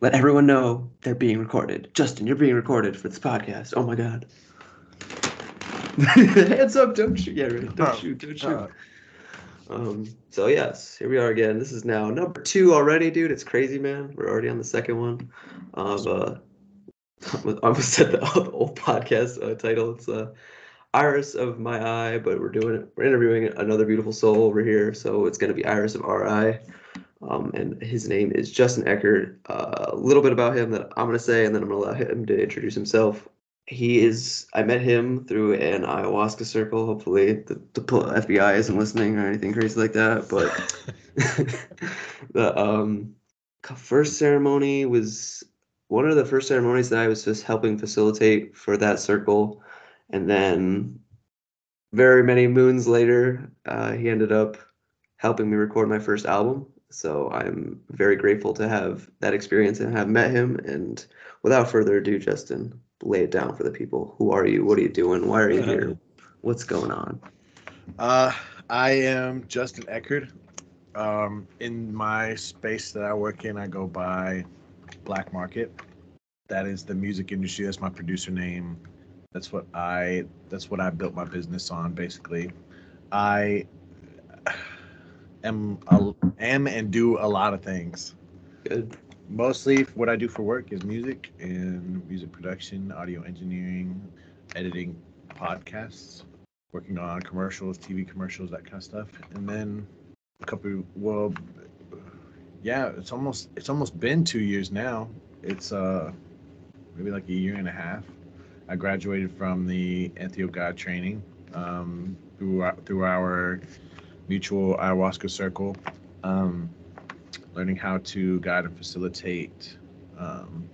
let everyone know they're being recorded. Justin, you're being recorded for this podcast. Oh my god. Hands up, don't shoot. Yeah, right. Don't Oh, shoot, don't shoot. uh. Um, so yes, here we are again. This is now number two already, dude. It's crazy, man. We're already on the second one. Of uh I almost said the, the old podcast uh, title. It's uh Iris of My Eye, but we're doing it. We're interviewing another beautiful soul over here, so it's gonna be Iris of Our I. Um, and his name is Justin Eckert. Uh, a little bit about him that I'm gonna say, and then I'm gonna allow him to introduce himself. He is. I met him through an ayahuasca circle. Hopefully, the, the FBI isn't listening or anything crazy like that. But the um, first ceremony was one of the first ceremonies that I was just helping facilitate for that circle, and then very many moons later, uh, he ended up helping me record my first album. So I'm very grateful to have that experience and have met him. And without further ado, Justin, lay it down for the people. Who are you? What are you doing? Why are you here? What's going on? Uh, I am Justin Eckert. Um, in my space that I work in, I go by Black Market. That is the music industry. That's my producer name. That's what I. That's what I built my business on. Basically, I am a, am and do a lot of things. Good. Mostly, what I do for work is music and music production, audio engineering, editing podcasts working on commercials, TV commercials, that kind of stuff. And then a couple, well, yeah, it's almost it's almost been two years now. It's uh maybe like a year and a half. I graduated from the Antheo God training um, through our, through our mutual ayahuasca circle, um, learning how to guide and facilitate um,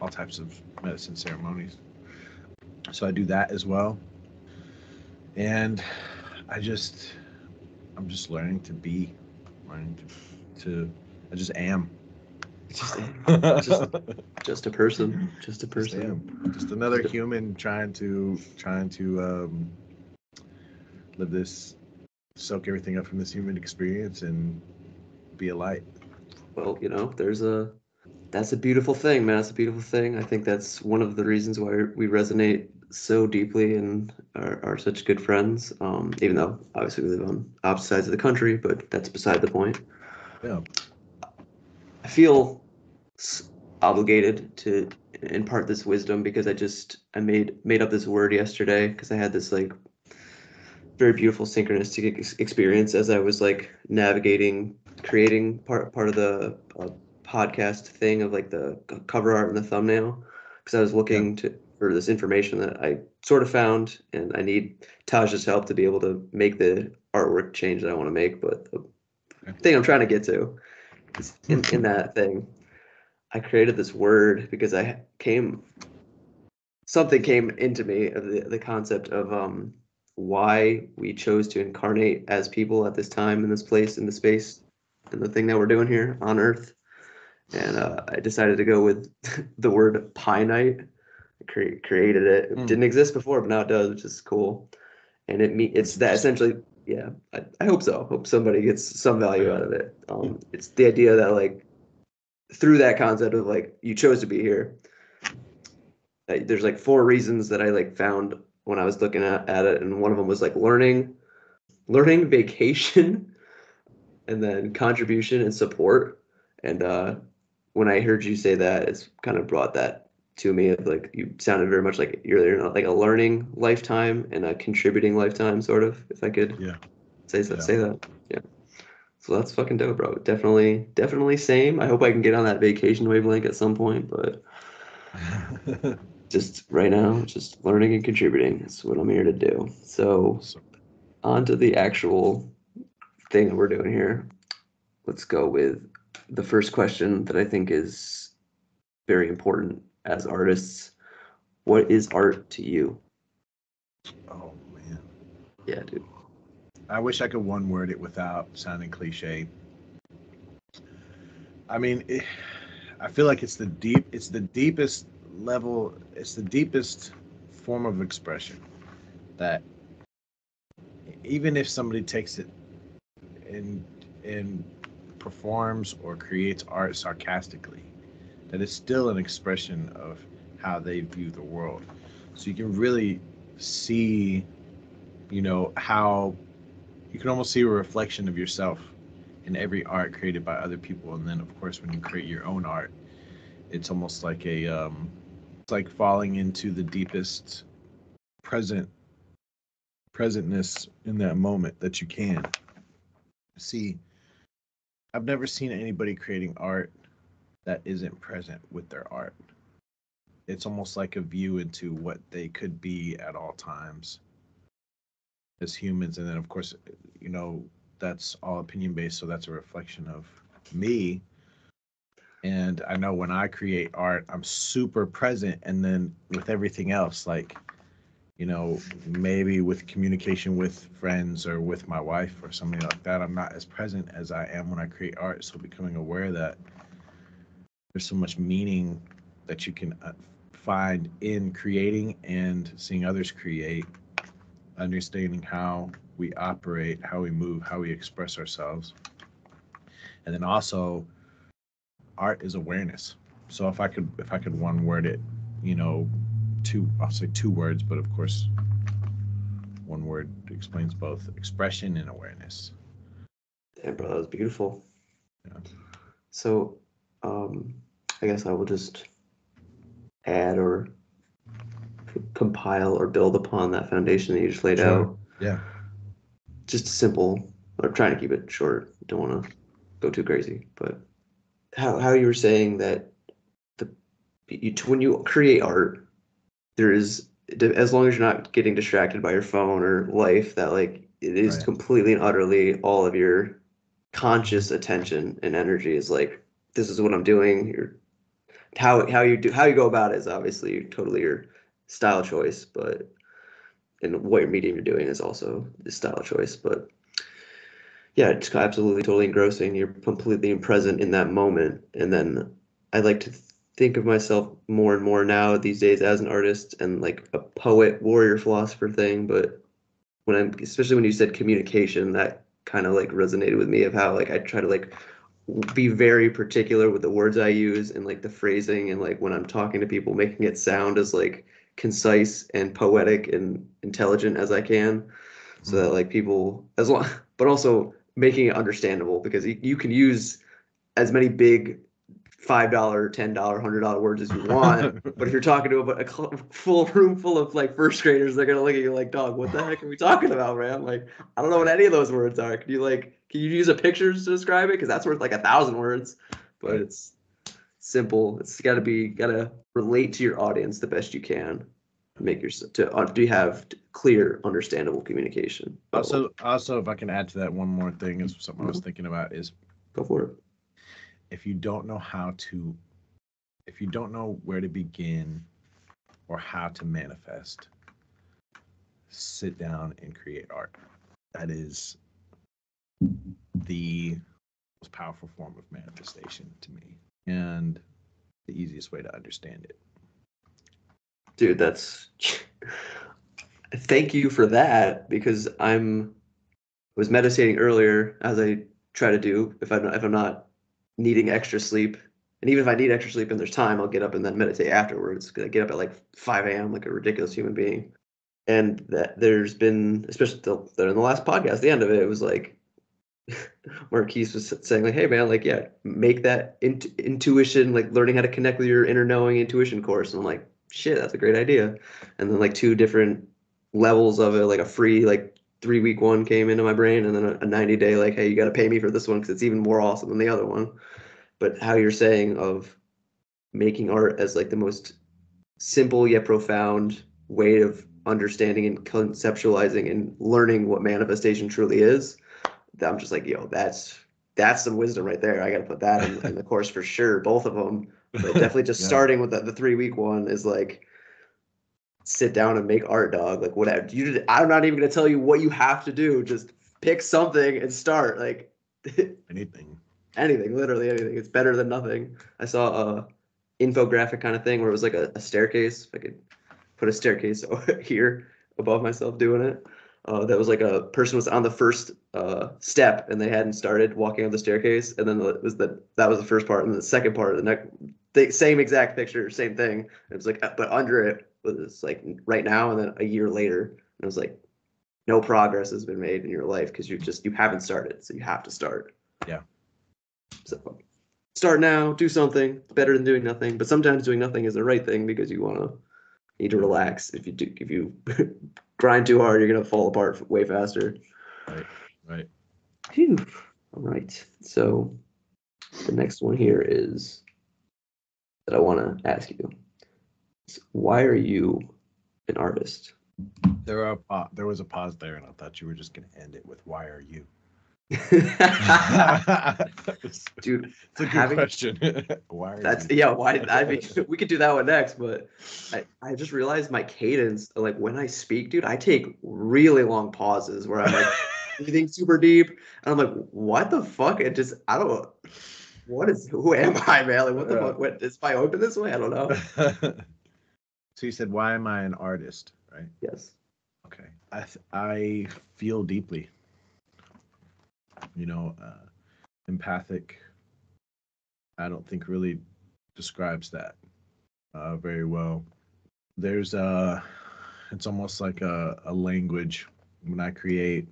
all types of medicine ceremonies. So I do that as well and I just I'm just learning to be, learning to, to I just am. Just, just, just a person. Just a person. am. Just another human trying to trying to um, live this, soak everything up from this human experience and be a light. Well, you know, there's a that's a beautiful thing, man. That's a beautiful thing. I think that's one of the reasons why we resonate so deeply and are, are such good friends. Um, even though obviously we live on opposite sides of the country, but that's beside the point. Yeah. I feel obligated to impart this wisdom because I just I made made up this word yesterday because I had this like very beautiful synchronistic ex- experience as I was like navigating creating part part of the uh, podcast thing of like the cover art and the thumbnail. Because I was looking to for this information that I sort of found and I need Taj's help to be able to make the artwork change that I want to make but the thing I'm trying to get to is in, in that thing. I created this word because I came something came into me of the, the concept of um why we chose to incarnate as people at this time in this place in the space and the thing that we're doing here on earth. And uh, i decided to go with the word pie night I cre- created it. It Hmm. didn't exist before but now it does which is cool. And it me it's that essentially yeah I, I hope so. Hope somebody gets some value out of it. Um it's the idea that like through that concept of like you chose to be here there's like four reasons that I like found when I was looking at, at it, and one of them was like learning, learning, vacation, and then contribution and support. And uh, when I heard you say that, it's kind of brought that to me. Of like you sounded very much like you're there, like a learning lifetime and a contributing lifetime, sort of. If I could Yeah. say that, Yeah. say that, yeah. So that's fucking dope, bro. Definitely, definitely same. I hope I can get on that vacation wavelength at some point, but just right now, just learning and contributing. That's what I'm here to do. So on to the actual thing that we're doing here. Let's go with the first question that I think is very important as artists. What is art to you? oh man. Yeah, dude. I wish I could one word it without sounding cliche. I mean, it, I feel like it's the deep, it's the deepest level, it's the deepest form of expression that even if somebody takes it and and performs or creates art sarcastically, that is still an expression of how they view the world. So you can really see, you know, how you can almost see a reflection of yourself in every art created by other people. And then, of course, when you create your own art, it's almost like a, um, it's like falling into the deepest present presentness in that moment that you can. See i've never seen anybody creating art that isn't present with their art. It's almost like a view into what they could be at all times as humans and then of course you know that's all opinion based so that's a reflection of me and i know when i create art i'm super present and then with everything else like you know, maybe with communication with friends or with my wife or something like that, I'm not as present as I am when I create art. So becoming aware that there's so much meaning that you can uh, find in creating and seeing others create, understanding how we operate, how we move, how we express ourselves. And then also art is awareness. So if I could if I could one word it, you know, two I'll say two words, but of course one word explains both expression and awareness. Damn, bro, that was beautiful. Yeah. So, um, I guess I will just add or compile or build upon that foundation that you just laid Sure. out. Yeah. Just simple. I'm trying to keep it short. Don't want to go too crazy, but how how you were saying that the you when you create art, there is as long as you're not getting distracted by your phone or life, that like it is Right. completely and utterly all of your conscious attention and energy is like this is what I'm doing. You're how how you do how you go about it is obviously totally your style choice, but and what your medium you're doing is also the style choice. But yeah, it's absolutely totally engrossing. You're completely present in that moment, and then I like to think of myself more and more now these days as an artist and like a poet, warrior, philosopher thing. But when I'm especially when you said communication, that kind of like resonated with me of how like I try to like be very particular with the words I use and like the phrasing and like when I'm talking to people, making it sound as like concise and poetic and intelligent as I can, so that mm-hmm. like people as long, but also making it understandable because you, you can use as many big five dollar, ten dollar, hundred dollar words as you want, but if you're talking to a, a full room full of like first graders, they're gonna look at you like, dog, what the heck are we talking about, man? Like, I don't know what any of those words are. Can you like, can you use a pictures to describe it? Because that's worth like a thousand words, but it's simple. It's got to be got to relate to your audience the best you can. Make your to uh, do you have clear, understandable communication. Also, also, if I can add to that one more thing, is something I was thinking about is go for it. if you don't know how to, if you don't know where to begin or how to manifest, sit down and create art. That is the most powerful form of manifestation to me and the easiest way to understand it. Dude that's thank you for that because i'm was meditating earlier as i try to do if i'm if i'm not needing extra sleep and even if i need extra sleep and there's time i'll get up and then meditate afterwards because i get up at like 5 a.m like a ridiculous human being and that there's been especially the, the, in the last podcast the end of it it was like Keith was saying like, "Hey man, like yeah, make that int- intuition, like learning how to connect with your inner knowing intuition course." And I'm like, "Shit, that's a great idea." And then like two different levels of it, like a free like three week one came into my brain, and then a, a 90 day like, "Hey, you got to pay me for this one because it's even more awesome than the other one." But how you're saying of making art as like the most simple yet profound way of understanding and conceptualizing and learning what manifestation truly is I'm just like, yo, that's that's some wisdom right there. I got to put that in, in the course for sure, both of them. But definitely just Yeah. starting with the, the three week one is like, sit down and make art, dog. Like whatever. You, did, I'm not even gonna tell you what you have to do. Just pick something and start. Like Anything. anything, literally anything. It's better than nothing. I saw a infographic kind of thing where it was like a, a staircase. If I could put a staircase over here above myself doing it. Uh, that was like a person was on the first uh, step and they hadn't started walking up the staircase, and then it was the that was the first part, and the second part, of the next the same exact picture, same thing. It was like, uh, but under it was like right now, and then a year later, And it was like, no progress has been made in your life because you just you haven't started, so you have to start. Yeah. So start now, do something. It's better than doing nothing. But sometimes doing nothing is the right thing because you want to need to relax. If you do, if you grind too hard, you're gonna fall apart way faster. Right. Right. Phew. All right. So the next one here is that I want to ask you. is Why are you an artist? There are pa- there was a pause there, and I thought you were just gonna end it with "Why are you?" it's Dude, a good having- question. Why are that's you? yeah. Why? I mean, we could do that one next, but I, I just realized my cadence. Like when I speak, dude, I take really long pauses where I'm like breathing super deep, and I'm like, what the fuck? It just I don't. What is? Who am I, man? Like what the Yeah. fuck? What is I open this way? I don't know. so you said, "Why am I an artist?" Right. Yes. Okay. I th- I feel deeply. You know, uh, empathic. I don't think really describes that uh, very well. There's a. It's almost like a, a language when I create.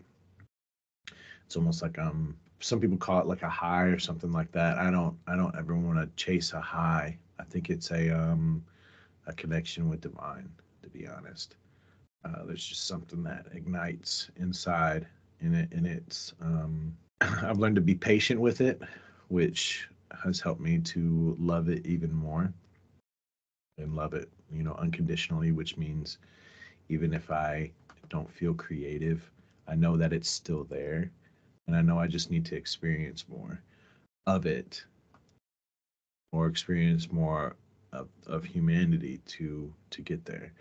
It's almost like um. Some people call it like a high or something like that. I don't. I don't ever want to chase a high. I think it's a um, a connection with divine. To be honest. Uh, there's just something that ignites inside in it, and it's. Um, I've learned to be patient with it, which has helped me to love it even more, and love it, you know, unconditionally. Which means, even if I don't feel creative, I know that it's still there, and I know I just need to experience more of it, or experience more of, of humanity to to get there.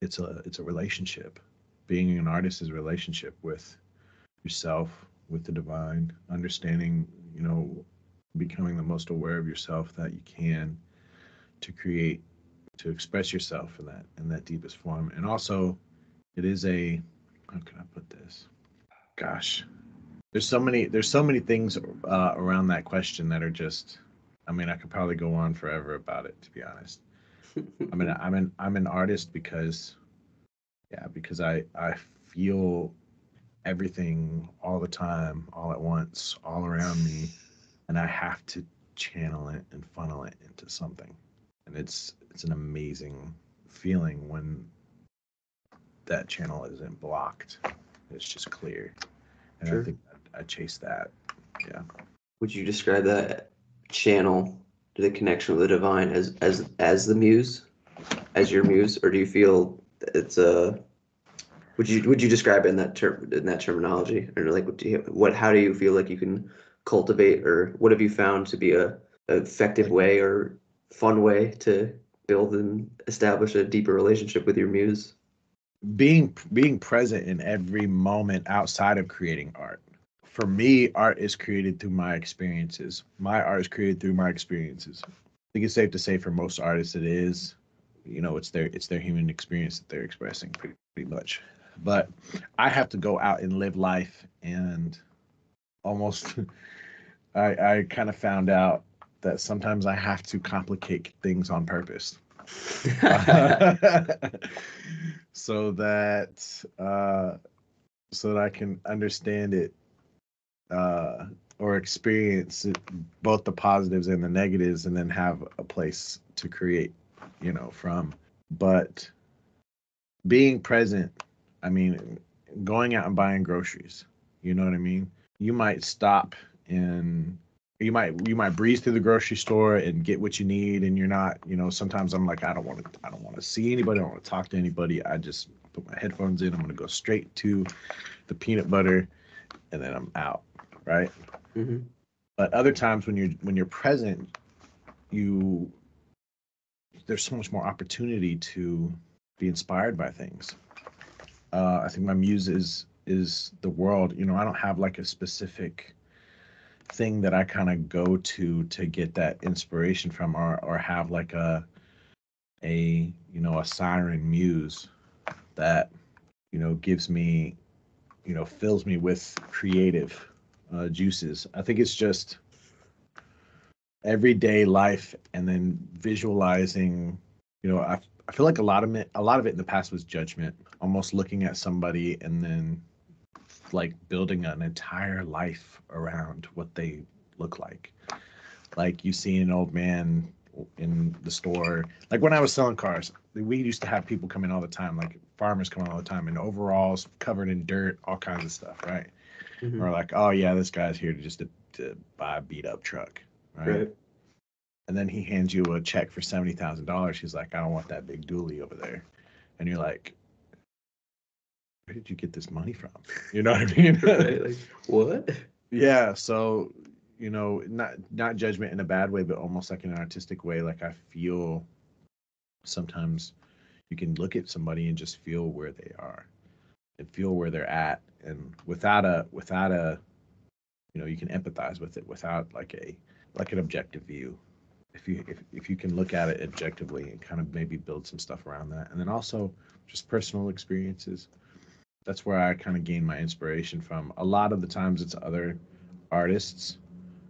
It's a it's a relationship. Being an artist is a relationship with yourself with the divine understanding you know becoming the most aware of yourself that you can to create to express yourself in that in that deepest form. And also it is a how can i put this? Gosh there's so many there's so many things uh, around that question that are just i mean i could probably go on forever about it to be honest I mean, I'm an I'm an artist because, yeah, because I I feel everything all the time, all at once, all around me, and I have to channel it and funnel it into something, and it's it's an amazing feeling when that channel isn't blocked. It's just clear, and Sure. I think I, chase that. Yeah. Would you describe that channel to the connection with the divine as as as the muse, as your muse, or do you feel it's a? Would you would you describe it in that term in that terminology, or like what do you, what how do you feel like you can cultivate, or what have you found to be a, a effective way or fun way to build and establish a deeper relationship with your muse? being being present in every moment outside of creating art for me art is created through my experiences. My art is created through my experiences. I think it's safe to say for most artists it is. You know it's their it's their human experience that they're expressing pretty, pretty much. But i have to go out and live life and almost i i kind of found out that sometimes i have to complicate things on purpose. So that uh, so that I can understand it uh, or experience both the positives and the negatives, and then have a place to create, you know, from. But being present, I mean, going out and buying groceries, you know what I mean. You might stop and you might you might breeze through the grocery store and get what you need and you're not you know sometimes i'm like i don't want to i don't want to see anybody i don't want to talk to anybody i just put my headphones in i'm going to go straight to the peanut butter and then i'm out right? Hmm but other times when you're when you're present you there's so much more opportunity to be inspired by things. Uh, i think my muse is is the world. You know i don't have like a specific thing that i kind of go to to get that inspiration from or or have like a a you know a siren muse that you know gives me you know fills me with creative uh, juices. I think it's just everyday life and then visualizing you know I, I feel like a lot of it a lot of it in the past was judgment almost looking at somebody and then like building an entire life around what they look like. Like you see an old man in the store. Like when i was selling cars we used to have people come in all the time like farmers come in all the time in overalls covered in dirt all kinds of stuff right Mhm. or like oh yeah this guy's here to just to, to buy a beat up truck right? Right. and then he hands you a check for seventy thousand dollars. He's like, I don't want that big dually over there, and you're like, where did you get this money from? You know what I mean? right. Like, what? yeah. So you know, not not judgment in a bad way, but almost like in an artistic way. Like I feel sometimes you can look at somebody and just feel where they are and feel where they're at, and without a without a you know you can empathize with it without like a like an objective view. If you if, if you can look at it objectively and kind of maybe build some stuff around that. And then also just personal experiences. That's where i kind of gain my inspiration from. A lot of the times it's other artists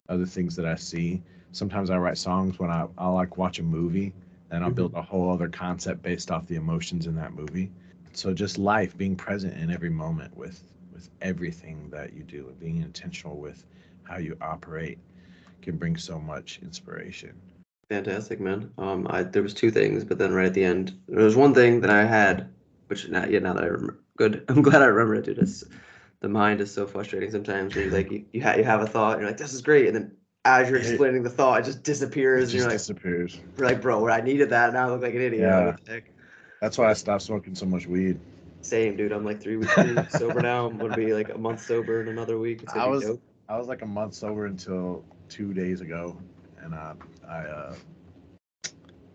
other things that i see. Sometimes i write songs when i i like watch a movie and i'll Mhm. build a whole other concept based off the emotions in that movie. So just life being present in every moment with with everything that you do and being intentional with how you operate can bring so much inspiration Fantastic, man. Um, I there was two things, but then right at the end, there was one thing that I had, which now, yeah, now that I remember, good. I'm glad I remember it, dude. It's, the mind is so frustrating sometimes. Where you like you you, ha- you have a thought, and you're like, this is great, and then as you're explaining the thought, it just disappears, it and just you're like, disappears you're like, bro, I needed that. Now I look like an idiot. Yeah. What the heck? that's why i stopped smoking so much weed Same, dude. I'm like three weeks sober now. I'm gonna be like a month sober in another week. It's I was- dope. i was like a month sober until two days ago and i i uh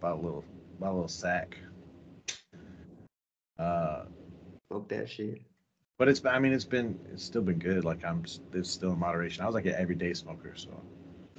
bought a little bought a little sack uh Smoke that shit. but it's i mean it's been it's still been good like i'm it's still in moderation i was like an everyday smoker so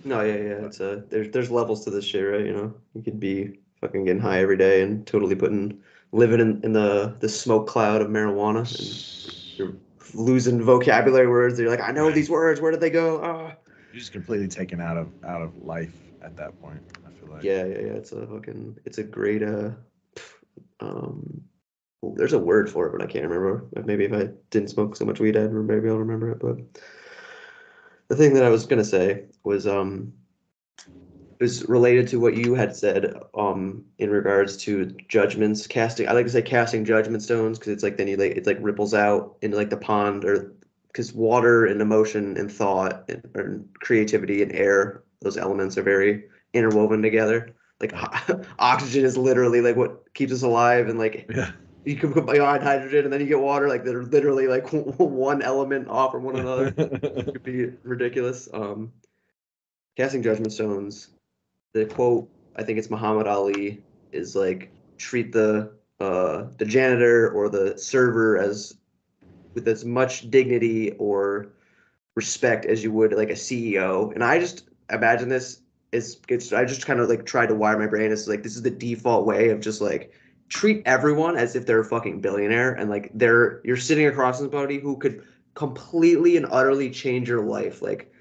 No, yeah, yeah. It's a there's there's levels to this shit, right? You know, you could be fucking getting high every day and totally putting living in, in the the smoke cloud of marijuana and you're losing vocabulary words. You're like, I know Right. these words. Where did they go? Ah. you're just completely taken out of out of life at that point i feel like Yeah, yeah, yeah. It's a fucking it's a great uh um. well, there's a word for it, but I can't remember. Maybe if I didn't smoke so much weed, I'd maybe I'll remember it. But the thing that I was gonna say was um is related to what you had said um in regards to judgments casting. I like to say casting judgment stones because it's like then you like it's like ripples out into like the pond or because water and emotion and thought and, and creativity and air those elements are very interwoven together. Like oxygen is literally like what keeps us alive and like yeah you can combine hydrogen and then you get water like they're literally like one element off from one another It could be ridiculous. Um, casting judgment stones. The quote, I think it's Muhammad Ali, is like treat the uh, the janitor or the server as with as much dignity or respect as you would like a CEO. And I just imagine this is it's I just kind of like try to wire my brain as like this is the default way of just like treat everyone as if they're a fucking billionaire and like they're you're sitting across somebody who could completely and utterly change your life. Like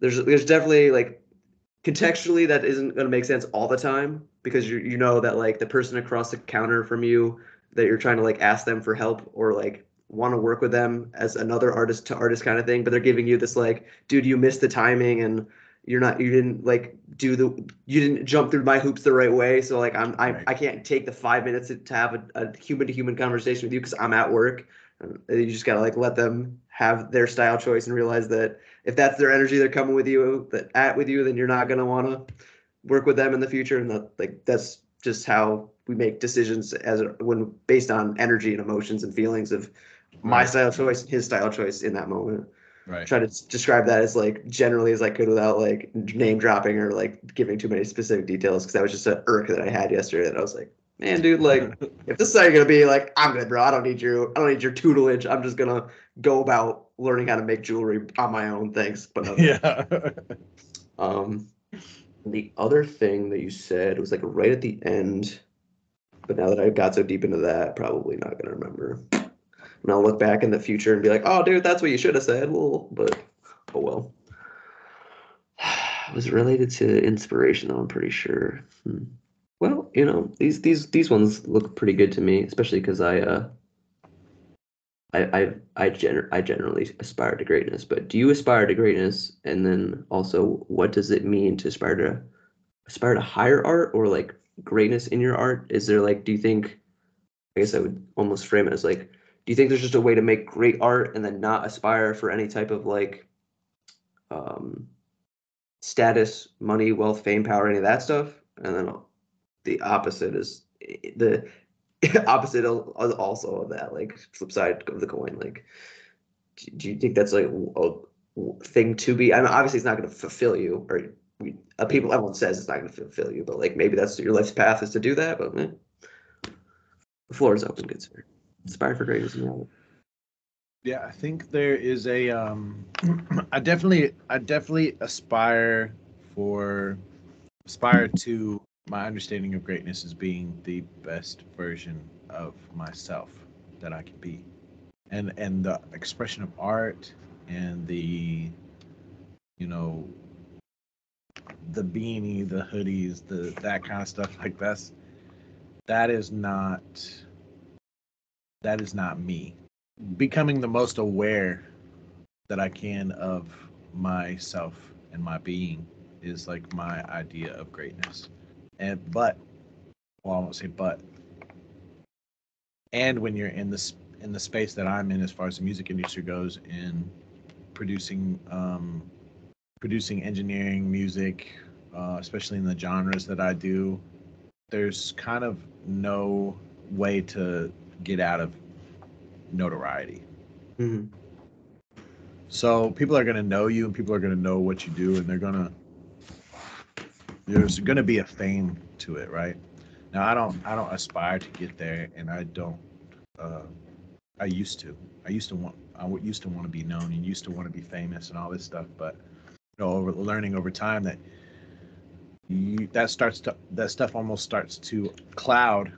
there's there's definitely like contextually that isn't going to make sense all the time because you you know that like the person across the counter from you that you're trying to like ask them for help or like want to work with them as another artist to artist kind of thing but they're giving you this like dude you missed the timing and you're not you didn't like do the you didn't jump through my hoops the right way so like i'm i. I can't take the five minutes to, to have a, a human to human conversation with you because i'm at work and you just gotta like let them have their style choice and realize that if that's their energy they're coming with you that at with you then you're not going to want to work with them in the future and that like that's just how we make decisions as when based on energy and emotions and feelings of my Right. style choice his style choice in that moment. Right. Try to describe that as like generally as i could without like name dropping or like giving too many specific details because that was just an irk that i had yesterday that i was like man dude like if this is how you're gonna be like i'm good bro. I don't need your i don't need your tutelage. I'm just gonna go about learning how to make jewelry on my own thanks but yeah. Um the other thing that you said was like right at the end but now that i got so deep into that probably not gonna remember. And i'll look back in the future and be like oh dude that's what you should have said. Well but oh well. It was related to inspiration though, I'm pretty sure. Hmm. Well, you know, these these these ones look pretty good to me, especially because I uh I I I, gener- I generally aspire to greatness, but do you aspire to greatness? And then also, what does it mean to aspire to aspire to higher art or like greatness in your art? Is there like, do you think? I guess I would almost frame it as like, do you think there's just a way to make great art and then not aspire for any type of like, um, status, money, wealth, fame, power, any of that stuff? And then the opposite is the opposite also of that, like flip side of the coin. Like, do you think that's like a thing to be? I mean, obviously, it's not going to fulfill you, or uh, people, everyone says it's not going to fulfill you, but like maybe that's your life's path is to do that. But man, the floor is open, good sir. For greatness. Yeah, I think there is a. Um, I definitely, I definitely aspire for, aspire to my understanding of greatness is being the best version of myself that I can be. And and the expression of art and the you know the beanie, the hoodies, the that kind of stuff like that's that is not that is not me. Becoming the most aware that I can of myself and my being is like my idea of greatness and but well i won't say but and when you're in this in the space that i'm in as far as the music industry goes in producing um producing engineering music uh, especially in the genres that i do there's kind of no way to get out of notoriety mm-hmm. so people are going to know you and people are going to know what you do and they're going to there's going to be a fame to it, right? Now I don't I don't aspire to get there, and I don't. Uh, I used to. I used to want. I used to want to be known and used to want to be famous and all this stuff. But you know, over learning over time that you, that starts to that stuff almost starts to cloud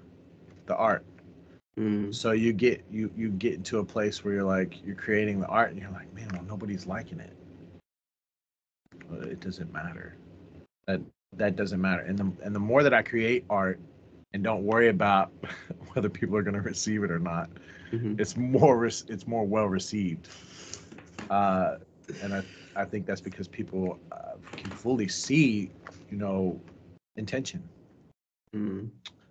the art. Mm. So you get you you get into a place where you're like you're creating the art and you're like, man, well nobody's liking it. It doesn't matter. That that doesn't matter. And the and the more that I create art and don't worry about whether people are going to receive it or not, mm-hmm. it's more it's more well received. Uh, and I I think that's because people uh, can fully see, you know, intention. Mm-hmm.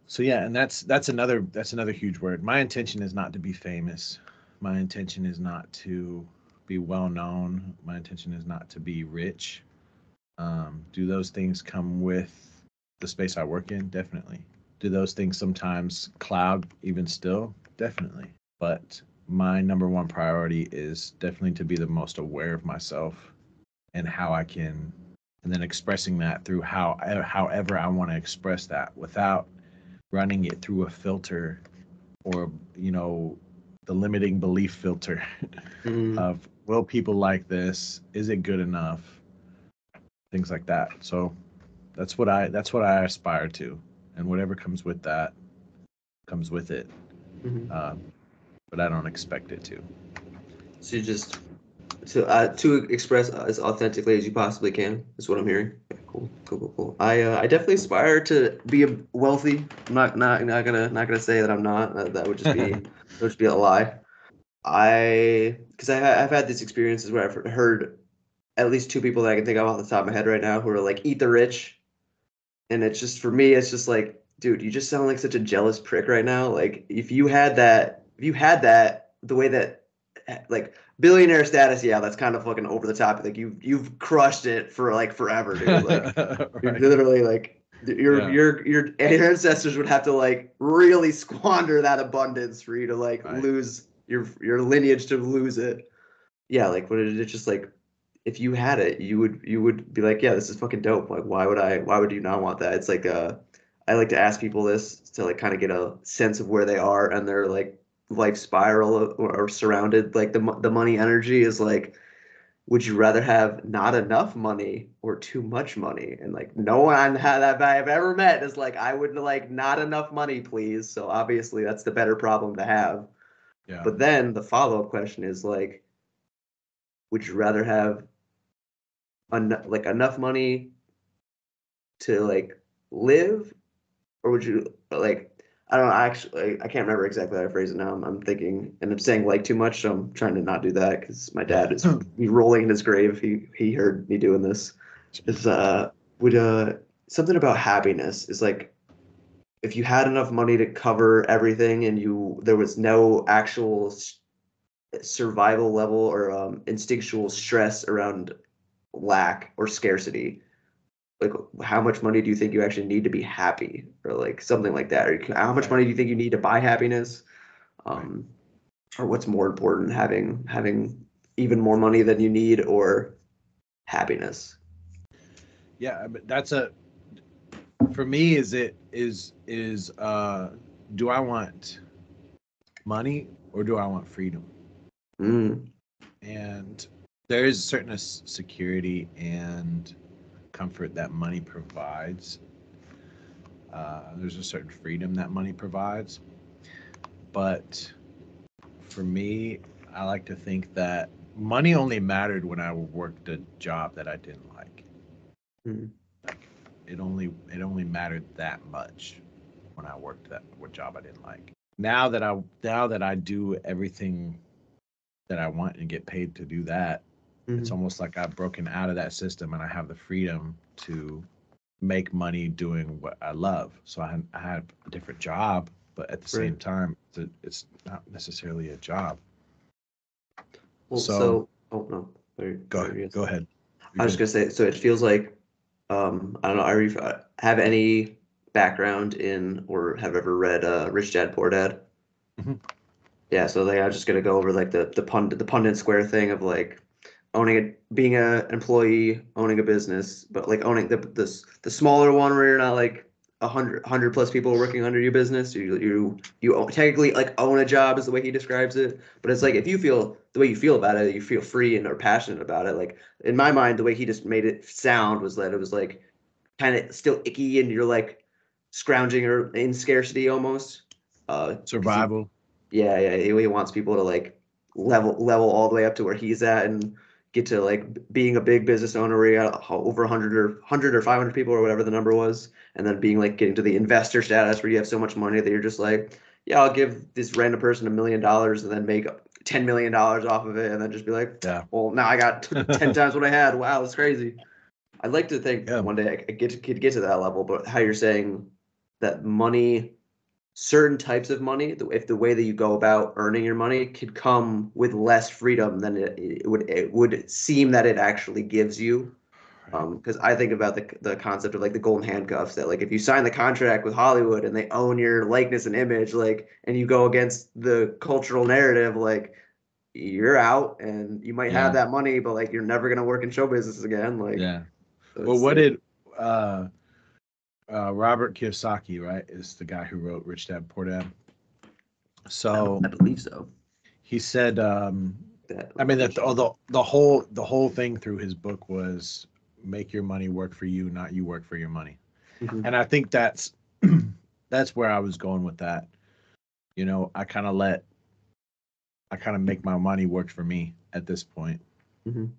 So yeah, and that's that's another that's another huge word. My intention is not to be famous. My intention is not to be well known. My intention is not to be rich. Um, do those things come with the space I work in? Definitely. Do those things sometimes cloud even still? Definitely. But my number one priority is definitely to be the most aware of myself and how I can, and then expressing that through how, however I want to express that without running it through a filter or, you know, the limiting belief filter mm. of will people like this? Is it good enough? Things like that. So that's what I that's what I aspire to, and whatever comes with that comes with it. Mm-hmm. Uh, but I don't expect it to. So you just to uh, to express as authentically as you possibly can is what I'm hearing. Cool, cool, cool, cool. I uh, I definitely aspire to be a wealthy. I'm not not not gonna not gonna say that I'm not. Uh, that would just be that would just be a lie. I because I I've had these experiences where I've heard at least two people that I can think of off the top of my head right now who are like eat the rich, and it's just for me, it's just like, dude, you just sound like such a jealous prick right now. Like if you had that, if you had that, the way that like billionaire status, yeah, that's kind of fucking over the top. Like you you've crushed it for like forever, dude. Like right. literally like your yeah. your your ancestors would have to like really squander that abundance for you to like right. lose your your lineage to lose it. Yeah, like what it just like if you had it, you would you would be like, yeah, this is fucking dope. Like, why would I? Why would you not want that? It's like uh, I like to ask people this to like kind of get a sense of where they are and their like life spiral or, or surrounded. Like the the money energy is like, would you rather have not enough money or too much money? And like no one that I've ever met is like, I would like not enough money, please. So obviously that's the better problem to have. Yeah. But then the follow up question is like, would you rather have en- like enough money to like live, or would you like? I don't know. I actually I can't remember exactly how to phrase it now. I'm, I'm thinking and I'm saying like too much, so I'm trying to not do that because my dad is rolling in his grave. He he heard me doing this. Is uh would uh something about happiness is like if you had enough money to cover everything and you there was no actual survival level or um, instinctual stress around lack or scarcity like how much money do you think you actually need to be happy or like something like that? Or how much money do you think you need to buy happiness? Um or what's more important having having even more money than you need or happiness? Yeah, but that's a for me is it is is uh do I want money or do I want freedom? mm, And there is a certain security and comfort that money provides. Uh, there's a certain freedom that money provides. But for me, I like to think that money only mattered when I worked a job that I didn't like. Mhm. Like it only it only mattered that much when I worked that what job I didn't like. Now that I now that I do everything that I want and get paid to do that, it's mhm. almost like I've broken out of that system and I have the freedom to make money doing what I love. So I, I have a different job, but at the same time, it's, a, it's not necessarily a job. well so- so, oh no Sorry, Go sorry, ahead. Go ahead. I was just gonna say, so it feels like, um, I don't know, I you uh, have any background in or have ever read uh, Rich Dad Poor Dad? Mhm. Yeah, so like I was just gonna go over like the the pundit the pundit square thing of like owning a being a employee, owning a business, but like owning the the the smaller one where you're not like a hundred hundred plus people working under your business. You you you own, technically like own a job is the way he describes it. But it's like if you feel the way you feel about it, you feel free and are passionate about it. Like in my mind, the way he just made it sound was that it was like kind of still icky and you're like scrounging or in scarcity almost. Uh, 'cause he- Survival. yeah, yeah. He, he wants people to like level level all the way up to where he's at and get to like being a big business owner where you got over 100 or 100 or 500 people or whatever the number was and then being like getting to the investor status where you have so much money that you're just like yeah i'll give this random person a million dollars and then make 10 million dollars off of it and then just be like Yeah. well now i got 10 times what i had wow that's crazy i'd like to think Yeah. one day i could get to, could get to that level but how you're saying that money certain types of money if the way that you go about earning your money could come with less freedom than it, it would it would seem that it actually gives you um because i think about the the concept of like the golden handcuffs that like if you sign the contract with hollywood and they own your likeness and image like and you go against the cultural narrative like you're out and you might Yeah. have that money but like you're never gonna work in show business again like yeah. so Well, what like- did uh, uh, Robert Kiyosaki, right, is the guy who wrote Rich Dad Poor Dad. So I believe so he said, um, that I mean, that the, the the whole the whole thing through his book was make your money work for you, not you work for your money. Mhm. And I think that's that's where I was going with that. You know, I kind of let I kind of make my money work for me at this point. Mhm.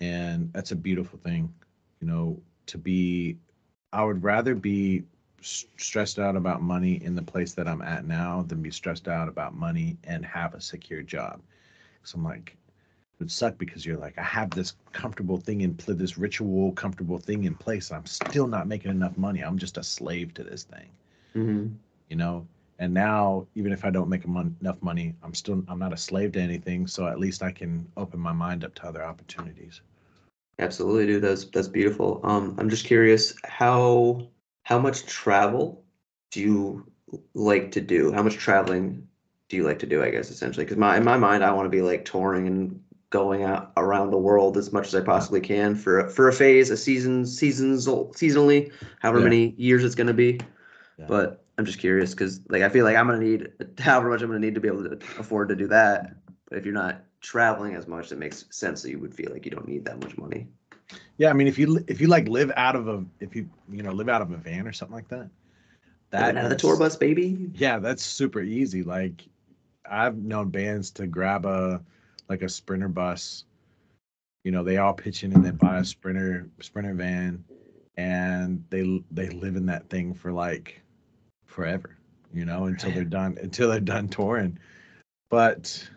And that's a beautiful thing, you know, to be I would rather be stressed out about money in the place that I'm at now than be stressed out about money and have a secure job. So I'm like, it would suck because you're like, I have this comfortable thing in pl- this ritual, comfortable thing in place. and I'm still not making enough money. I'm just a slave to this thing, Mhm. you know. And now, even if I don't make mon- enough money, I'm still I'm not a slave to anything. So at least I can open my mind up to other opportunities. Absolutely, dude. That's that's beautiful. Um, I'm just curious how how much travel do you like to do? How much traveling do you like to do? I guess essentially, because my in my mind, I want to be like touring and going out around the world as much as I possibly can for a- for a phase, a season, seasons seasonally, however Yeah. many years it's gonna be. Yeah. But I'm just curious because like I feel like I'm gonna need however much I'm gonna need to be able to afford to do that. But if you're not traveling as much, it makes sense that you would feel like you don't need that much money. Yeah, I mean, if you if you like live out of a if you you know live out of a van or something like that, that out of the tour bus, baby. Yeah, that's super easy. Like I've known bands to grab a like a sprinter bus you know, they all pitch in and they buy a sprinter sprinter van, and they they live in that thing for like forever, you know, until they're done until they're done touring. But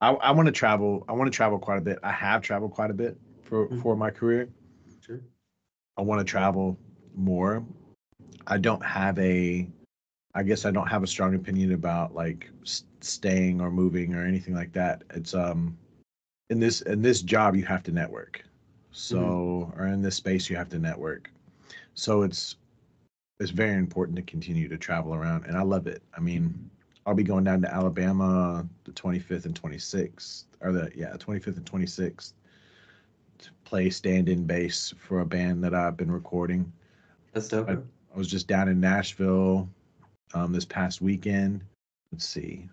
I, I want to travel. I want to travel quite a bit. I have traveled quite a bit for Mhm. for my career. Sure. I want to travel more. I don't have a, I guess I don't have a strong opinion about like s- staying or moving or anything like that. It's um, in this in this job you have to network, so or in this space you have to network, so it's it's very important to continue to travel around, and I love it. I mean, I'll be going down to Alabama the 25th and 26th, or the yeah 25th and 26th to play stand-in bass for a band that I've been recording. That's dope. I- I was just down in Nashville um, this past weekend. Let's see.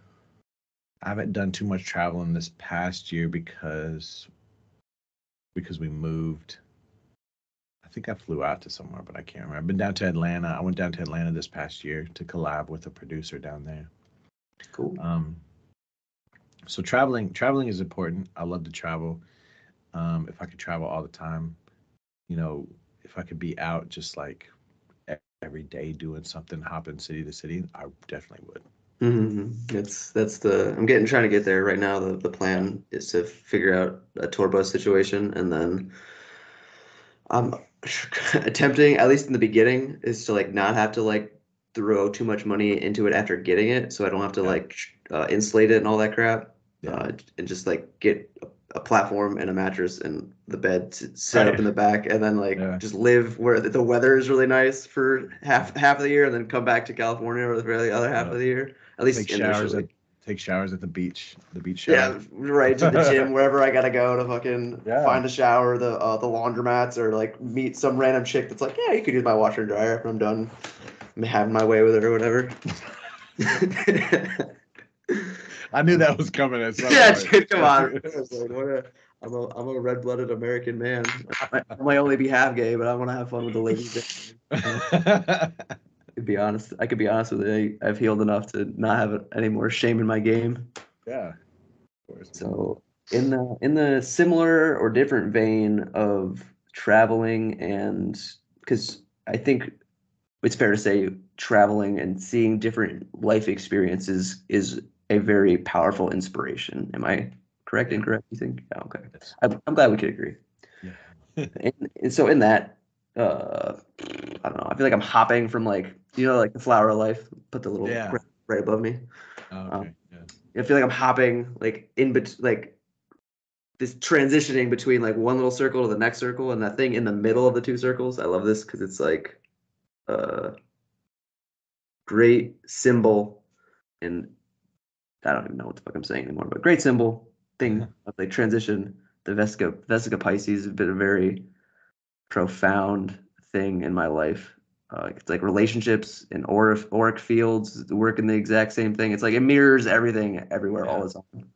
I haven't done too much traveling this past year because because we moved. I think I flew out to somewhere, but I can't remember. I've been down to Atlanta. I went down to Atlanta this past year to collab with a producer down there. Cool. Um, so traveling traveling is important. I love to travel. Um, if I could travel all the time, you know, if I could be out just like every day doing something, hopping city to city, I definitely would. hmm That's that's the I'm getting trying to get there right now. The the plan is to figure out a tour bus situation, and then I'm attempting, at least in the beginning, is to like not have to like throw too much money into it after getting it, so I don't have to Yeah. like uh, insulate it and all that crap, Yeah. uh, and just like get a, platform and a mattress and the bed to set up in the back, and then like Yeah. just live where the, the weather is really nice for half half of the year, and then come back to California for the other half of the year. At least Take showers at take showers at the beach, the beach shower. Yeah, right to the gym wherever I gotta go to fucking Yeah. find a shower, the uh, the laundromats, or like meet some random chick that's like, yeah, you could use my washer and dryer after I'm done Having my way with it or whatever. I knew that was coming at some yeah, point. dude, come on. I was like, what a- I'm a I'm a red blooded American man. I might, only be half gay, but I want to have fun with the ladies. To be honest, I could be honest with you. I've healed enough to not have any more shame in my game. yeah. Of course. So in the in the similar or different vein of traveling and because I think it's fair to say traveling and seeing different life experiences is a very powerful inspiration. Am I correct? Incorrect? You think? Yeah, okay. I'm, I'm glad we could agree. Yeah. and, and so in that, uh, I don't know. I feel like I'm hopping from like you know like the flower of life. Put the little Yeah. right, right above me. Oh, Um, yeah. I feel like I'm hopping like in bet like this transitioning between like one little circle to the next circle and that thing in the middle of the two circles. I love this because it's like a great symbol and I don't even know what the fuck I'm saying anymore, but great symbol thing of like transition. The Vesica Vesica Piscis has been a very profound thing in my life. Uh, it's like relationships and auric, auric fields work in the exact same thing. It's like it mirrors everything everywhere all the time.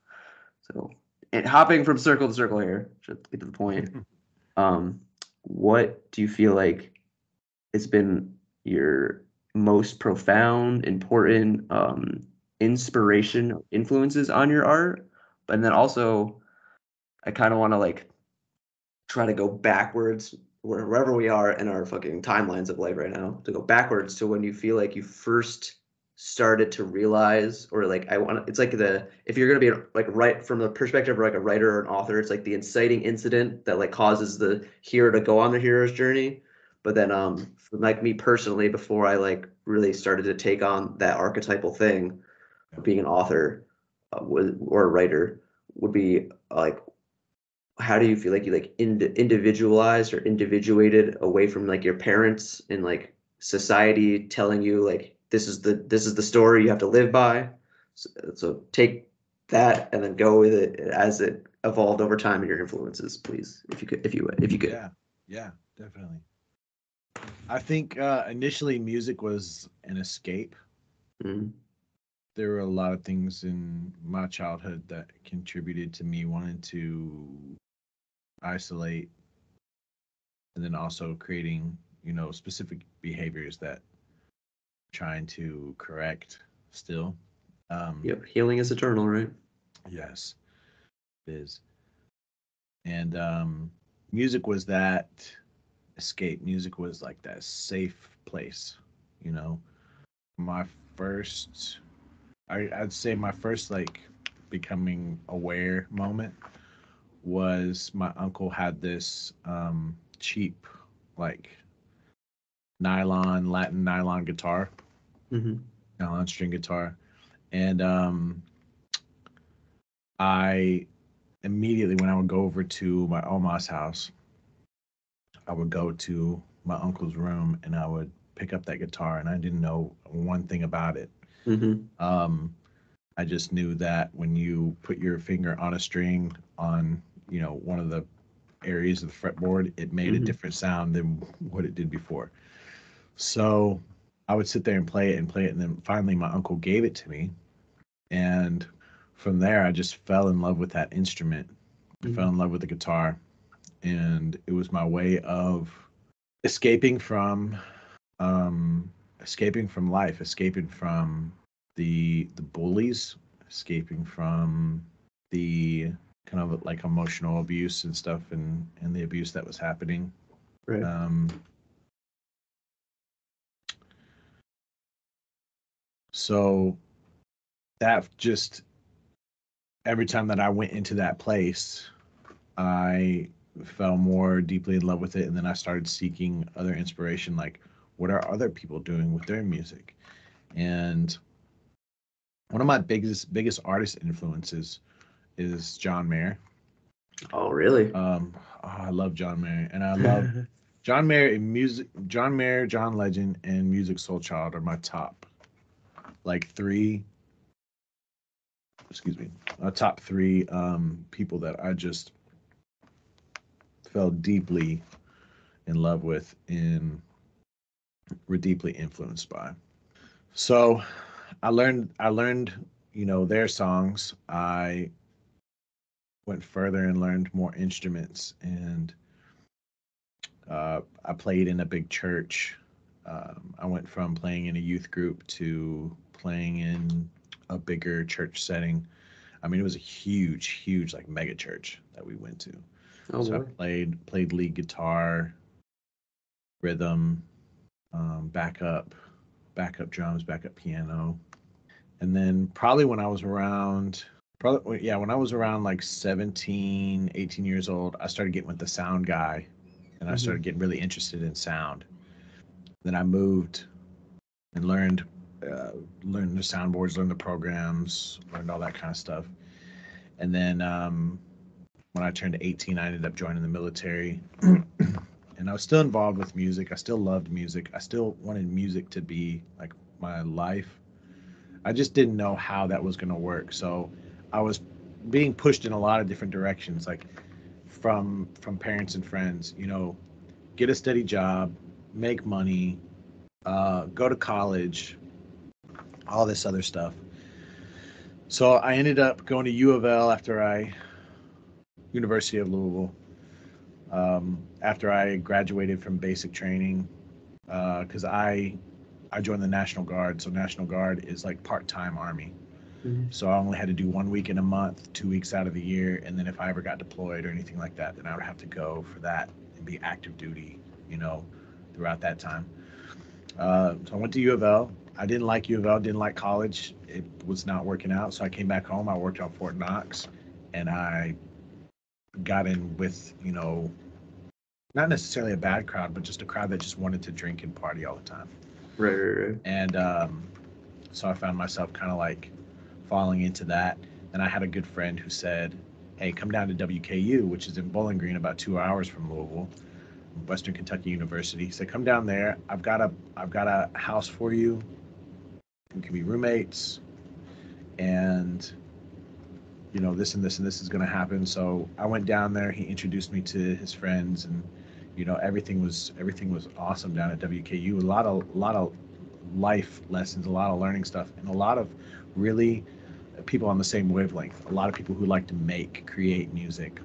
So, and hopping from circle to circle here, just to get to the point. um, what do you feel like it's been your most profound, important um, inspiration, influences on your art? But then also, I kind of want to like try to go backwards wherever we are in our fucking timelines of life right now to go backwards to when you feel like you first started to realize or like I want it's like the if you're gonna be like right from the perspective of like a writer or an author it's like the inciting incident that like causes the hero to go on the hero's journey but then um like me personally before I like really started to take on that archetypal thing of being an author uh, or a writer would be like how do you feel like you like ind- individualized or individuated away from like your parents and like society telling you like this is the this is the story you have to live by so, so take that and then go with it as it evolved over time and your influences please if you could if you if you could Yeah, yeah, definitely. I think uh, initially music was an escape. Mhm. There were a lot of things in my childhood that contributed to me wanting to isolate and then also creating, you know, specific behaviors that I'm trying to correct still. Um, yep healing is eternal right Yes, it is. and um, music was that escape. Music was like that safe place, you know. My first, I, I'd say my first like becoming aware moment was my uncle had this um, cheap like nylon Latin nylon guitar, Mm-hmm. nylon string guitar, and um, I immediately when I would go over to my Oma's house, I would go to my uncle's room and I would pick up that guitar, and I didn't know one thing about it. Mm-hmm. Um, I just knew that when you put your finger on a string on, you know, one of the areas of the fretboard, it made a Mhm. different sound than what it did before. So I would sit there and play it and play it, and then finally my uncle gave it to me, and from there I just fell in love with that instrument. I Mhm. fell in love with the guitar, and it was my way of escaping from, um, escaping from life, escaping from the the bullies, escaping from the kind of like emotional abuse and stuff, and and the abuse that was happening. Right. Um, so that just every time that I went into that place, I fell more deeply in love with it, and then I started seeking other inspiration, like what are other people doing with their music, and one of my biggest biggest artist influences is John Mayer. oh, really? Um, oh, I love John Mayer, and I love John Mayer in music. John Mayer, John Legend, and Musiq Soulchild are my top, like three. Excuse me, uh, top three um, people that I just fell deeply in love with and were deeply influenced by. So, I learned. I learned, you know, their songs. I went further and learned more instruments and uh, I played in a big church. Um, I went from playing in a youth group to playing in a bigger church setting. I mean, it was a huge, huge, like mega church that we went to. Oh, so I played played lead guitar, rhythm, um, backup, backup drums, backup piano, and then probably when I was around, probably yeah, when I was around like 17, 18 years old, I started getting with the sound guy, and I Mhm. started getting really interested in sound. Then I moved and learned uh, learned the soundboards, learned the programs, learned all that kind of stuff. And then um, when I turned 18, I ended up joining the military. and I was still involved with music. I still loved music. I still wanted music to be like my life. I just didn't know how that was going to work. So I was being pushed in a lot of different directions, like from from parents and friends. You know, get a steady job, make money, uh, go to college, all this other stuff. So I ended up going to U of L after I, University of Louisville, um, after I graduated from basic training, because I, I joined the National Guard. So National Guard is like part-time Army. Mhm. So I only had to do one week in a month, two weeks out of the year, and then if I ever got deployed or anything like that, then I would have to go for that and be active duty, you know, throughout that time. Uh, so I went to U of L. I didn't like U of L, didn't like college. It was not working out. So I came back home. I worked on Fort Knox, and I got in with, you know, not necessarily a bad crowd, but just a crowd that just wanted to drink and party all the time Right, right, right. and um, so I found myself kind of like falling into that. And I had a good friend who said, "Hey, come down to WKU, which is in Bowling Green, about two hours from Louisville, Western Kentucky University." He said, "Come down there. I've got a I've got a house for you. We can be roommates, and you know this and this and this is going to happen." So I went down there. He introduced me to his friends, and you know everything was everything was awesome down at WKU. A lot of a lot of life lessons, a lot of learning stuff, and a lot of really people on the same wavelength. A lot of people who like to make, create music.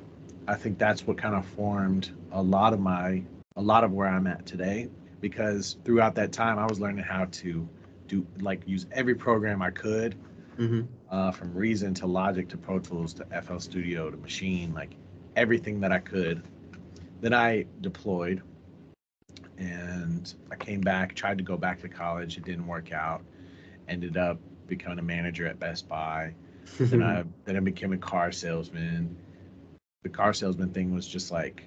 I think that's what kind of formed a lot of my, a lot of where I'm at today. Because throughout that time, I was learning how to do like use every program I could, Mm-hmm. Uh, from Reason to Logic to Pro Tools to FL Studio to Maschine, like everything that I could. Then I deployed and I came back, tried to go back to college. It didn't work out. Ended up becoming a manager at Best Buy. then I then I became a car salesman. The car salesman thing was just like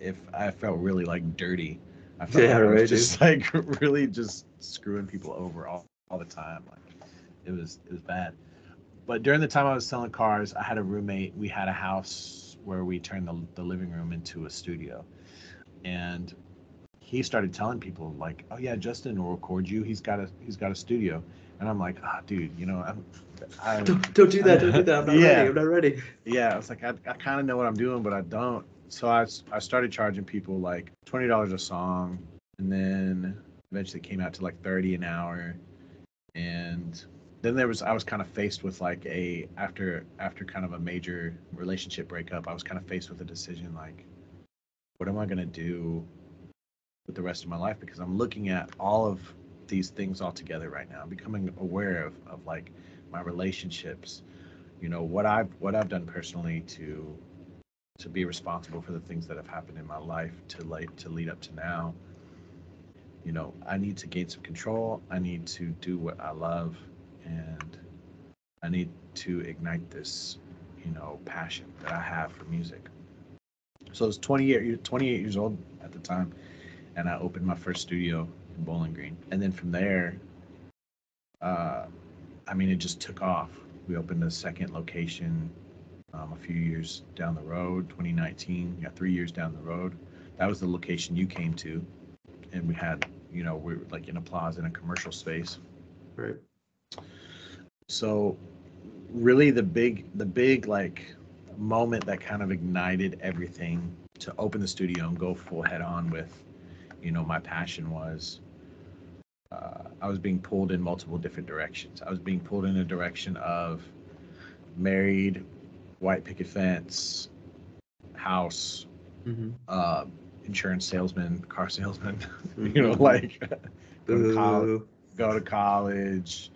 if I felt really like dirty. I felt Yeah, like I right, just like really just screwing people over all, all the time. Like it was it was bad. But during the time I was selling cars, I had a roommate. We had a house where we turned the, the living room into a studio. And he started telling people like, "Oh yeah, Justin will record you. He's got a he's got a studio." And I'm like, "Ah, dude, you know, I'm, I, don't, don't do that. Don't do that. I'm not Yeah. ready. I'm not ready. yeah." I was like, "I, I kind of know what I'm doing, but I don't." So I I started charging people like twenty dollars a song, and then eventually came out to like thirty an hour, and then there was I was kind of faced with like a after after kind of a major relationship breakup. I was kind of faced with a decision like, what am I gonna do with the rest of my life? Because I'm looking at all of these things all together right now. I'm becoming aware of of like my relationships, you know what I've what I've done personally to to be responsible for the things that have happened in my life to like to lead up to now. You know, I need to gain some control. I need to do what I love and I need to ignite this, you know, passion that I have for music. So I was 28, 28 years old at the time, and I opened my first studio in Bowling Green. And then from there, uh, I mean, it just took off. We opened a second location um, a few years down the road, 2019. Yeah, three years down the road. That was the location you came to, and we had, you know, we were like in a plaza in a commercial space. Right. So, really, the big, the big like moment that kind of ignited everything to open the studio and go full head on with, you know, my passion was. Uh, I was being pulled in multiple different directions. I was being pulled in a direction of married, white picket fence, house, Mm-hmm. uh, insurance salesman, car salesman. you know, like go to college, go to college,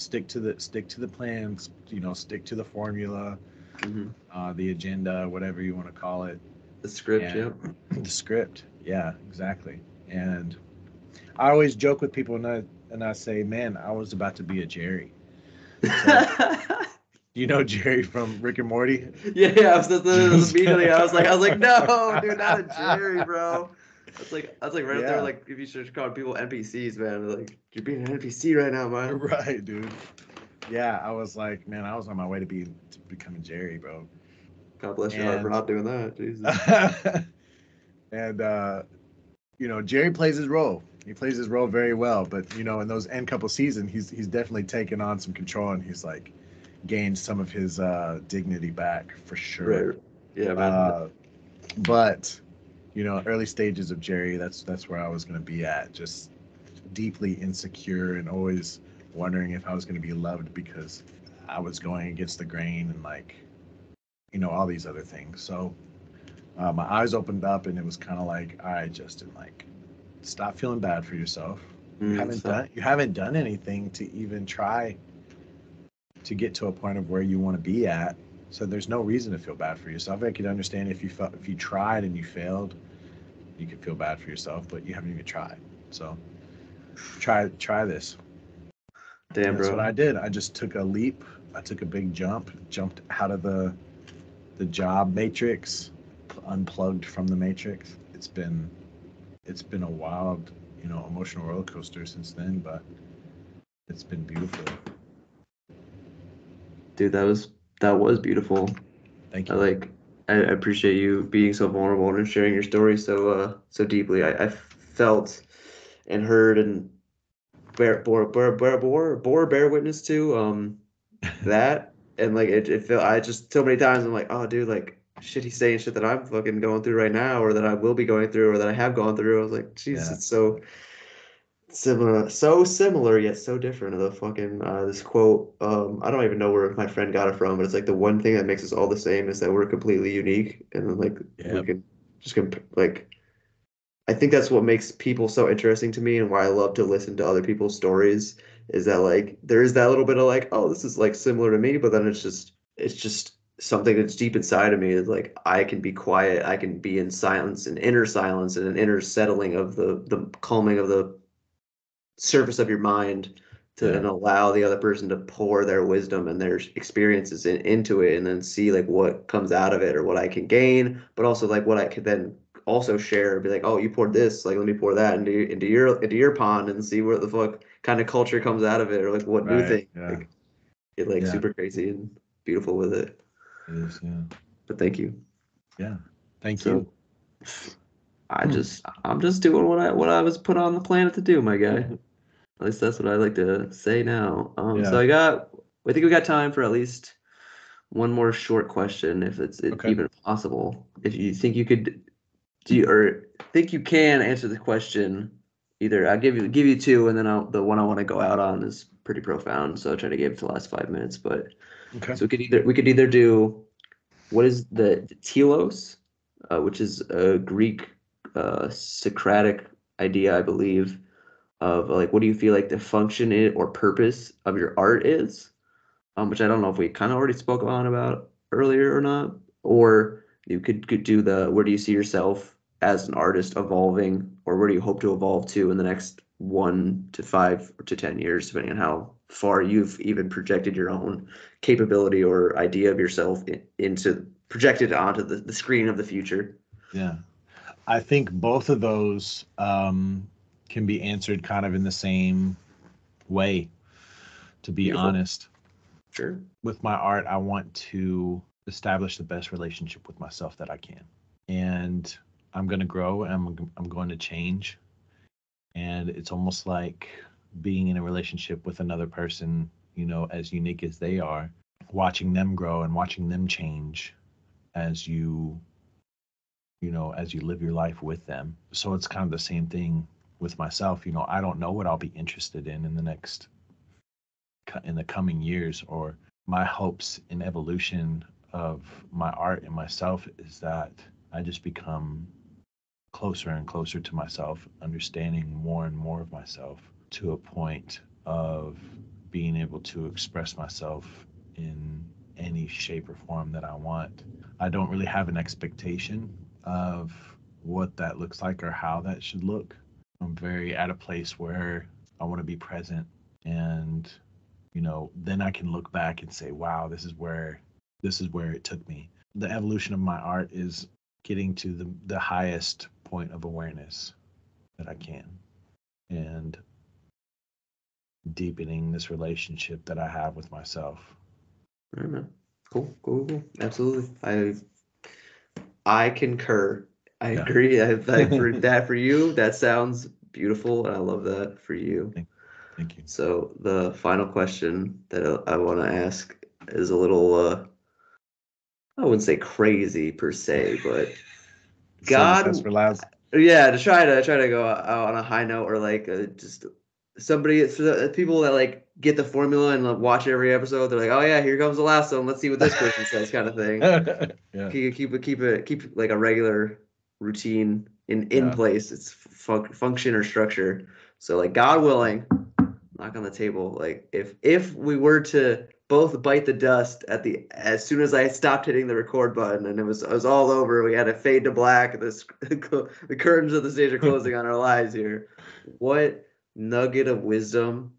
stick to the stick to the plans. You know, stick to the formula, hmm uh, the agenda, whatever you want to call it. The script. Yeah. Yep. the script yeah exactly and i always joke with people and i and i say man i was about to be a jerry you know jerry from rick and morty yeah, yeah. I was immediately. I was like, I was like, no, dude, not a Jerry, bro. That's like that's like right up there. Like if you should call people NPCs, man. Like you're being an NPC right now, man. right dude yeah i was like man i was on my way to be to becoming jerry bro God bless your heart for not doing that. Jesus. and uh you know jerry plays his role he plays his role very well but you know in those end couple seasons he's he's definitely taken on some control and he's like gained some of his uh dignity back for sure Right. Yeah, man. uh, but you know early stages of jerry that's that's where i was going to be at just deeply insecure and always wondering if i was going to be loved because i was going against the grain and like you know all these other things. So uh, my eyes opened up and it was kind of like i all right justin like stop feeling bad for yourself. You Mm, haven't so- done you haven't done anything to even try to get to a point of where you want to be at so there's no reason to feel bad for yourself. I could understand if you felt if you tried and you failed you could feel bad for yourself but you haven't even tried. So try try this. Damn, that's bro. what i did. I just took a leap. I took a big jump jumped out of the the job matrix unplugged from the matrix. It's been it's been a wild you know emotional roller coaster since then but it's been beautiful. Dude, that was that was beautiful. thank you. I like I appreciate you being so vulnerable and sharing your story so uh so deeply. I, I felt and heard and bear bore bore bore bore, bore bear witness to um that and like it, it felt I just so many times I'm like, oh dude, like shit he's saying shit that I'm fucking going through right now or that I will be going through or that I have gone through. I was like, Jesus, Yeah. it's so similar so similar yet so different the fucking uh this quote um i don't even know where my friend got it from but it's like the one thing that makes us all the same is that we're completely unique and then like we can just comp- like i think that's what makes people so interesting to me and why i love to listen to other people's stories is that like there is that little bit of like oh this is like similar to me but then it's just it's just something that's deep inside of me is like I can be quiet, I can be in silence, an inner silence, and an inner settling of the the calming of the surface of your mind to Yeah. and allow the other person to pour their wisdom and their experiences in, into it and then see like what comes out of it or what I can gain, but also like what I could then also share be like, oh, you poured this, like let me pour that into into your into your pond and see what the fuck kind of culture comes out of it or like what new thing. yeah. Like, get like Yeah. super crazy and beautiful with it. It is, yeah. But thank you. Yeah. Thank So you. I Hmm. just I'm just doing what I what I was put on the planet to do, my guy. At least that's what I like to say now. Um, so I got I think we got time for at least one more short question, if it's Okay. even possible. If you think you could do you, or think you can answer the question, either I'll give you give you two, and then I'll, the one I want to go out on is pretty profound, so I'll try to give it the last five minutes. But Okay. so we could either we could either do what is the, the telos, uh, which is a Greek uh, Socratic idea, I believe, of like what do you feel like the function i- or purpose of your art is, um, which I don't know if we kind of already spoke on about earlier or not, or you could could do the where do you see yourself as an artist evolving, or where do you hope to evolve to in the next one to five to ten years, depending on how far you've even projected your own capability or idea of yourself in, into projected onto the, the screen of the future. Yeah. I think both of those um, can be answered kind of in the same way, to be Beautiful. honest. Sure. With my art, I want to establish the best relationship with myself that I can. And I'm going to grow and I'm, I'm going to change. And it's almost like being in a relationship with another person, you know, as unique as they are, watching them grow and watching them change as you you know, as you live your life with them. So it's kind of the same thing with myself. You know, I don't know what I'll be interested in in the next, in the coming years, or my hopes in evolution of my art and myself is that I just become closer and closer to myself, understanding more and more of myself to a point of being able to express myself in any shape or form that I want. I don't really have an expectation of what that looks like or how that should look. I'm very at a place where I want to be present and you know, then I can look back and say, wow, this is where this is where it took me. The evolution of my art is getting to the the highest point of awareness that I can and deepening this relationship that I have with myself. Right, man. Cool, cool, cool. Absolutely. I I concur. I Yeah. agree. I like for that for you, that sounds beautiful, and I love that for you. Thank you. So the final question that I, I want to ask is a little uh I wouldn't say crazy per se, but God- yeah, to try to try to go out on a high note or like uh, just somebody for the people that like get the formula and like, watch every episode. They're like, oh yeah, here comes the last one. Let's see what this person says, kind of thing. yeah. Keep keep it keep it keep like a regular routine in in Yeah. place. It's fun- function or structure. So like God willing, knock on the table. Like if if we were to both bite the dust at the as soon as I stopped hitting the record button and it was it was all over. We had to fade to black. This the curtains of the stage are closing on our lives here. What nugget of wisdom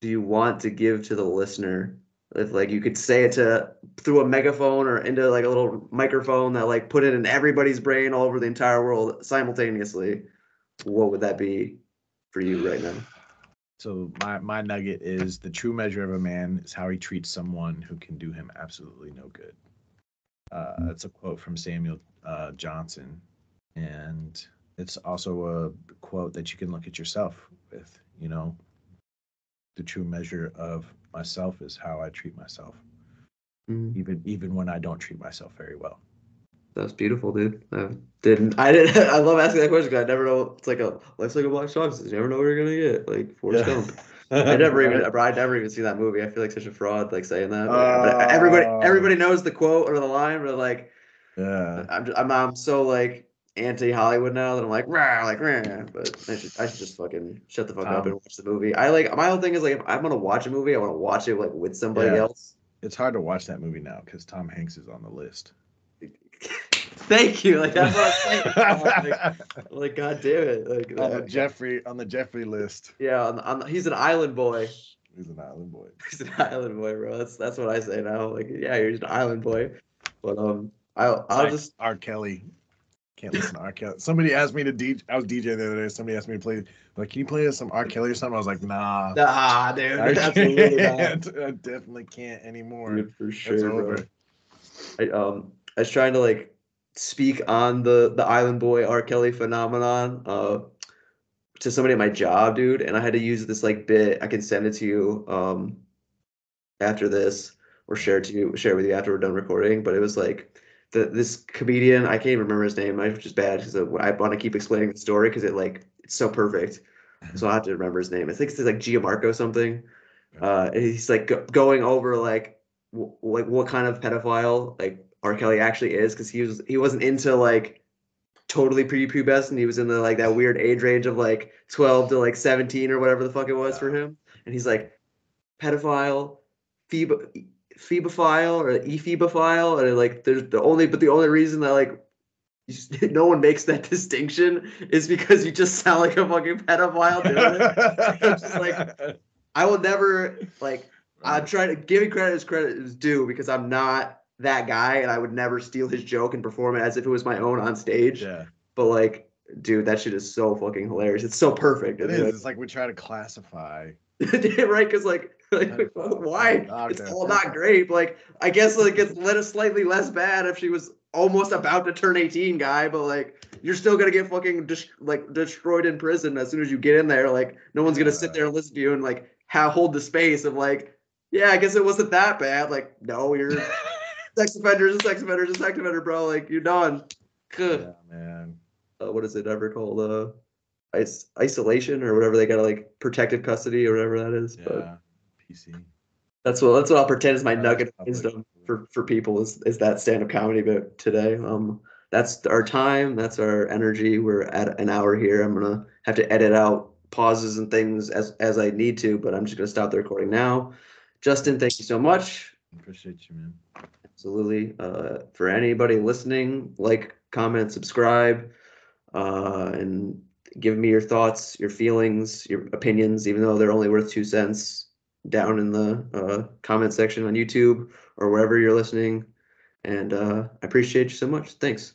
do you want to give to the listener? If like you could say it to through a megaphone or into like a little microphone that like put it in everybody's brain all over the entire world simultaneously, what would that be for you right now? So my my nugget is the true measure of a man is how he treats someone who can do him absolutely no good. Uh, that's a quote from Samuel uh, Johnson, and it's also a quote that you can look at yourself with. You know, the true measure of myself is how I treat myself, Mm, even even when I don't treat myself very well. That's beautiful, dude. I didn't. I didn't. I love asking that question because I never know. It's like a life's like a black shark. You never know what you're gonna get. Like Forrest Gump. I never even. I never even seen that movie. I feel like such a fraud, like saying that. But, but everybody, Oh. everybody knows the quote or the line, but like, Yeah. I'm, just, I'm, I'm so like anti Hollywood now that I'm like, rah, like, rah. But I should, I should just fucking shut the fuck up Um, and watch the movie. I like my whole thing is like, if I'm gonna watch a movie, I want to watch it like with somebody Yeah. else. It's hard to watch that movie now because Tom Hanks is on the list. Thank you. Like that's what I'm saying. Like, like, God damn it. Like, on the uh, Jeffrey on the Jeffrey list. yeah, on the, on the, he's an island boy. He's an island boy. He's an island boy, bro. That's that's what I say now. Like, yeah, you're just an island boy. But um, I'll I'll just R. Kelly. Can't listen to R. Kelly. Somebody asked me to DJ. I was DJing the other day. Somebody asked me to play. Like, can you play some R. Kelly or something? I was like, nah. ah, dude, I absolutely can't. not. I definitely can't anymore. Dude, for sure, bro. I um I was trying to like speak on the the Island Boy R. Kelly phenomenon uh to somebody at my job, dude, and I had to use this like bit. I can send it to you um after this or share it to you share it with you after we're done recording. But it was like the this comedian, I can't even remember his name, which is bad because I want to keep explaining the story because it like it's so perfect. So I have to remember his name. I think it's like Gianmarco something. Uh, he's like go- going over like w- like what kind of pedophile like R. Kelly actually is because he was he wasn't into like totally prepubescent. He was in the like that weird age range of like twelve to like seventeen or whatever the fuck it was for him. And he's like pedophile, phebophile or ephebophile, and like there's the only but the only reason that like just, no one makes that distinction is because you just sound like a fucking pedophile doing it. Just like, I will never like I'm trying to give me credit as credit is due because I'm not that guy and I would never steal his joke and perform it as if it was my own on stage. yeah, But like, dude, that shit is so fucking hilarious. It's so perfect. It's is. It's like we try to classify. right? Because like, like why? It's all not great. Like, I guess like it's let us slightly less bad if she was almost about to turn 18, guy. But like, you're still gonna get fucking dis- like destroyed in prison as soon as you get in there. Like, no one's gonna sit there and listen to you and like ha- hold the space of like, yeah, I guess it wasn't that bad. Like, no, you're sex offender's a sex offender's a sex offender, bro. Like, you're done. Yeah, man. Uh, what is it ever called? Uh, is- isolation or whatever they got like protective custody or whatever that is. But Yeah, PC. that's what that's what I'll pretend is my nugget of wisdom for for people is is that stand up comedy bit today. Um, that's our time. That's our energy. We're at an hour here. I'm gonna have to edit out pauses and things as as I need to, but I'm just gonna stop the recording now. Justin, thank you so much. Appreciate you, man. Absolutely. Uh, for anybody listening, like, comment, subscribe, uh, and give me your thoughts, your feelings, your opinions, even though they're only worth two cents down in the uh, comment section on YouTube or wherever you're listening. And uh, I appreciate you so much. Thanks.